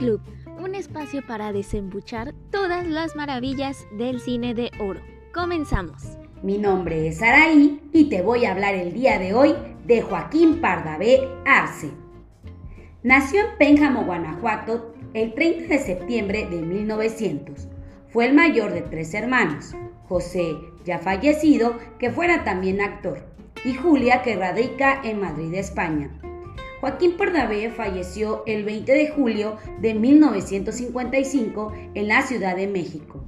Un espacio para desembuchar todas las maravillas del cine de oro. Comenzamos. Mi nombre es Araí y te voy a hablar el día de hoy de Joaquín Pardavé Arce. Nació en Pénjamo, Guanajuato, el 30 de septiembre de 1900. Fue el mayor de tres hermanos, José, ya fallecido, que fuera también actor, y Julia, que radica en Madrid, España. Joaquín Pardavé falleció el 20 de julio de 1955 en la Ciudad de México.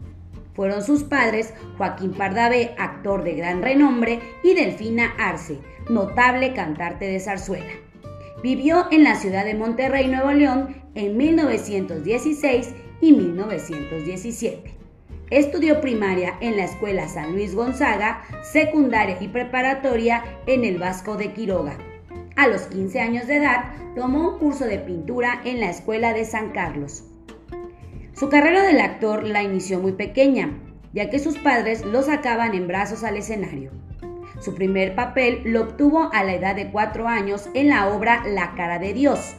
Fueron sus padres Joaquín Pardavé, actor de gran renombre, y Delfina Arce, notable cantante de zarzuela. Vivió en la ciudad de Monterrey, Nuevo León, en 1916 y 1917. Estudió primaria en la Escuela San Luis Gonzaga, secundaria y preparatoria en el Vasco de Quiroga. A los 15 años de edad, tomó un curso de pintura en la Escuela de San Carlos. Su carrera del actor la inició muy pequeña, ya que sus padres lo sacaban en brazos al escenario. Su primer papel lo obtuvo a la edad de 4 años en la obra La cara de Dios.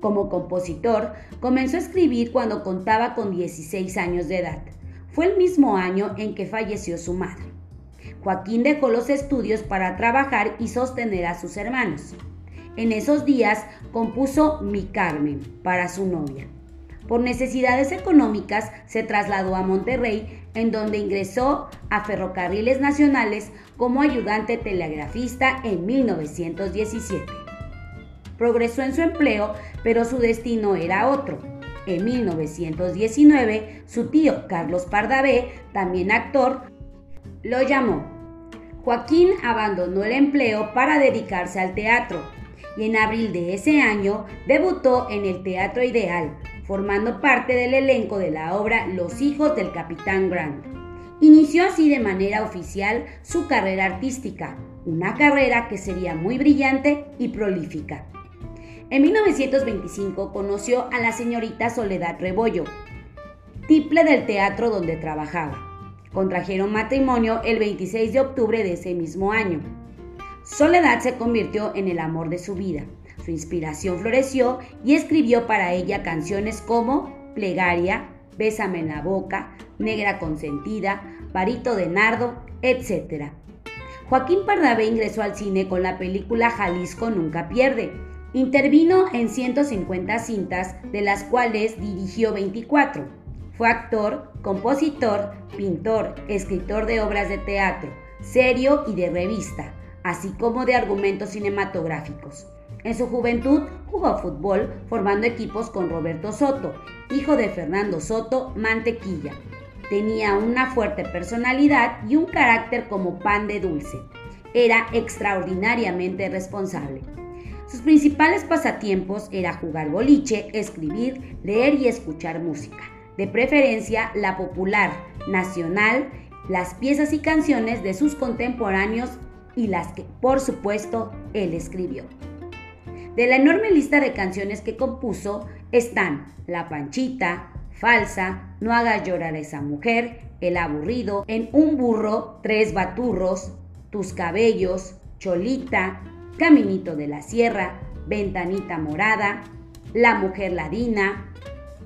Como compositor, comenzó a escribir cuando contaba con 16 años de edad. Fue el mismo año en que falleció su madre. Joaquín dejó los estudios para trabajar y sostener a sus hermanos. En esos días compuso Mi Carmen para su novia. Por necesidades económicas se trasladó a Monterrey, en donde ingresó a Ferrocarriles Nacionales como ayudante telegrafista en 1917. Progresó en su empleo, pero su destino era otro en 1919, su tío Carlos Pardavé, también actor, lo llamó. Joaquín abandonó el empleo para dedicarse al teatro y en abril de ese año debutó en el Teatro Ideal, formando parte del elenco de la obra Los hijos del Capitán Grant. Inició así de manera oficial su carrera artística, una carrera que sería muy brillante y prolífica. En 1925 conoció a la señorita Soledad Rebollo, tiple del teatro donde trabajaba. Contrajeron matrimonio el 26 de octubre de ese mismo año. Soledad se convirtió en el amor de su vida. Su inspiración floreció y escribió para ella canciones como Plegaria, Bésame en la boca, Negra consentida, Varito de nardo, etc. Joaquín Pardavé ingresó al cine con la película Jalisco nunca pierde Intervino en 150 cintas, de las cuales dirigió 24. Fue actor, compositor, pintor, escritor de obras de teatro, serio y de revista, así como de argumentos cinematográficos. En su juventud jugó fútbol formando equipos con Roberto Soto, hijo de Fernando Soto Mantequilla. Tenía una fuerte personalidad y un carácter como pan de dulce. Era extraordinariamente responsable. Sus principales pasatiempos era jugar boliche, escribir, leer y escuchar música, de preferencia la popular, nacional, las piezas y canciones de sus contemporáneos y las que, por supuesto, él escribió. De la enorme lista de canciones que compuso están La Panchita, Falsa, No haga llorar a esa mujer, El aburrido, En un burro, Tres baturros, Tus cabellos, Cholita, Caminito de la Sierra, Ventanita Morada, La Mujer Ladina,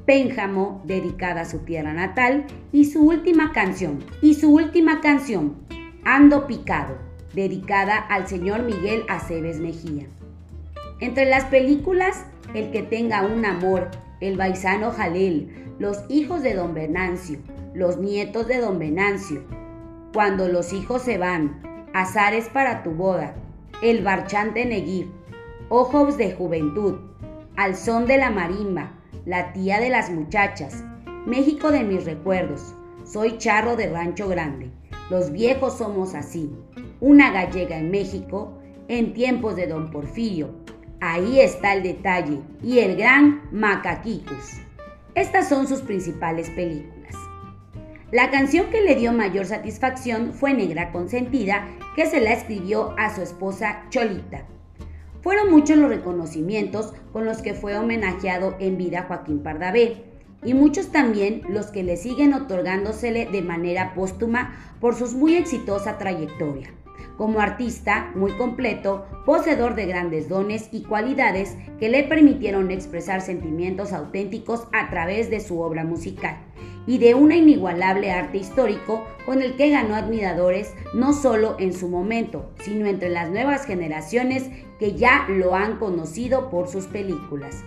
Pénjamo, dedicada a su tierra natal, y su última canción, y su última canción, Ando Picado, dedicada al señor Miguel Aceves Mejía. Entre las películas, El que tenga un amor, El Baisano Jalel, Los hijos de Don Venancio, Los nietos de Don Venancio, Cuando los hijos se van, Azares para tu boda, el Barchante Neguir, Ojos de Juventud, Al Son de la Marimba, La Tía de las Muchachas, México de mis recuerdos, Soy Charro de Rancho Grande, Los viejos somos así, Una gallega en México, En tiempos de Don Porfirio, Ahí está el detalle, y el gran Macaquicus. Estas son sus principales películas. La canción que le dio mayor satisfacción fue Negra Consentida, que se la escribió a su esposa Cholita. Fueron muchos los reconocimientos con los que fue homenajeado en vida Joaquín Pardavé, y muchos también los que le siguen otorgándosele de manera póstuma por su muy exitosa trayectoria. Como artista muy completo, poseedor de grandes dones y cualidades que le permitieron expresar sentimientos auténticos a través de su obra musical y de un inigualable arte histórico con el que ganó admiradores no solo en su momento, sino entre las nuevas generaciones que ya lo han conocido por sus películas.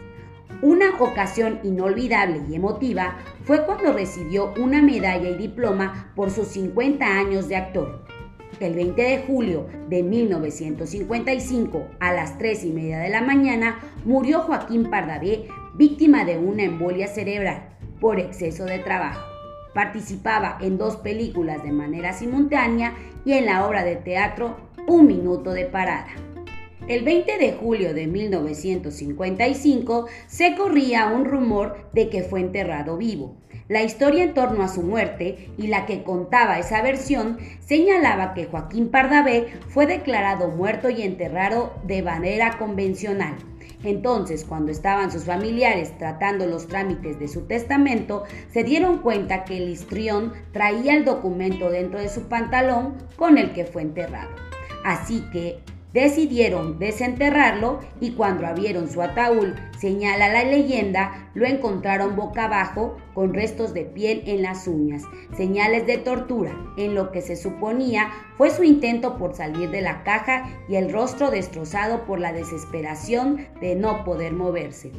Una ocasión inolvidable y emotiva fue cuando recibió una medalla y diploma por sus 50 años de actor. El 20 de julio de 1955, a las 3 y media de la mañana, murió Joaquín Pardavé, víctima de una embolia cerebral por exceso de trabajo. Participaba en dos películas de manera simultánea y en la obra de teatro Un Minuto de Parada. El 20 de julio de 1955 se corría un rumor de que fue enterrado vivo. La historia en torno a su muerte y la que contaba esa versión señalaba que Joaquín Pardavé fue declarado muerto y enterrado de manera convencional. Entonces, cuando estaban sus familiares tratando los trámites de su testamento, se dieron cuenta que el histrión traía el documento dentro de su pantalón con el que fue enterrado. Así que Decidieron desenterrarlo y cuando abrieron su ataúd, señala la leyenda, lo encontraron boca abajo con restos de piel en las uñas, señales de tortura, en lo que se suponía fue su intento por salir de la caja y el rostro destrozado por la desesperación de no poder moverse.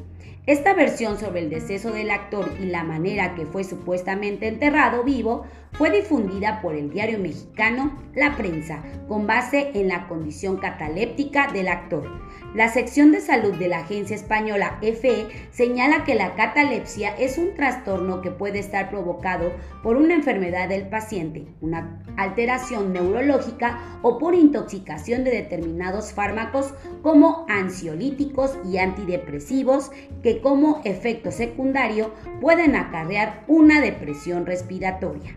Esta versión sobre el deceso del actor y la manera que fue supuestamente enterrado vivo fue difundida por el diario mexicano La Prensa, con base en la condición cataléptica del actor. La sección de salud de la agencia española EFE señala que la catalepsia es un trastorno que puede estar provocado por una enfermedad del paciente, una alteración neurológica o por intoxicación de determinados fármacos como ansiolíticos y antidepresivos que como efecto secundario pueden acarrear una depresión respiratoria.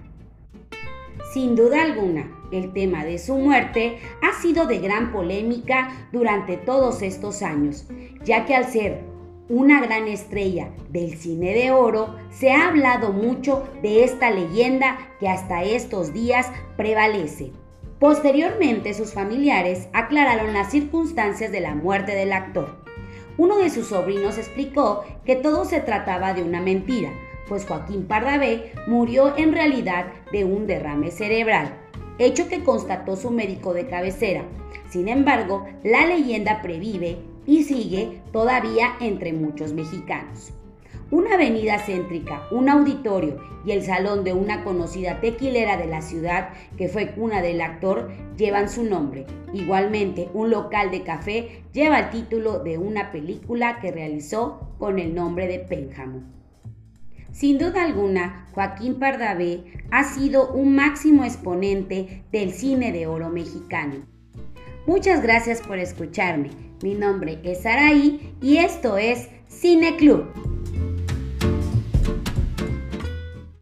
Sin duda alguna, el tema de su muerte ha sido de gran polémica durante todos estos años, ya que al ser una gran estrella del cine de oro, se ha hablado mucho de esta leyenda que hasta estos días prevalece. Posteriormente, sus familiares aclararon las circunstancias de la muerte del actor. Uno de sus sobrinos explicó que todo se trataba de una mentira, pues Joaquín Pardavé murió en realidad de un derrame cerebral, hecho que constató su médico de cabecera. Sin embargo, la leyenda previve y sigue todavía entre muchos mexicanos. Una avenida céntrica, un auditorio y el salón de una conocida tequilera de la ciudad, que fue cuna del actor, llevan su nombre. Igualmente, un local de café lleva el título de una película que realizó con el nombre de Pénjamo. Sin duda alguna, Joaquín Pardavé ha sido un máximo exponente del cine de oro mexicano. Muchas gracias por escucharme. Mi nombre es Araí y esto es Cine Club.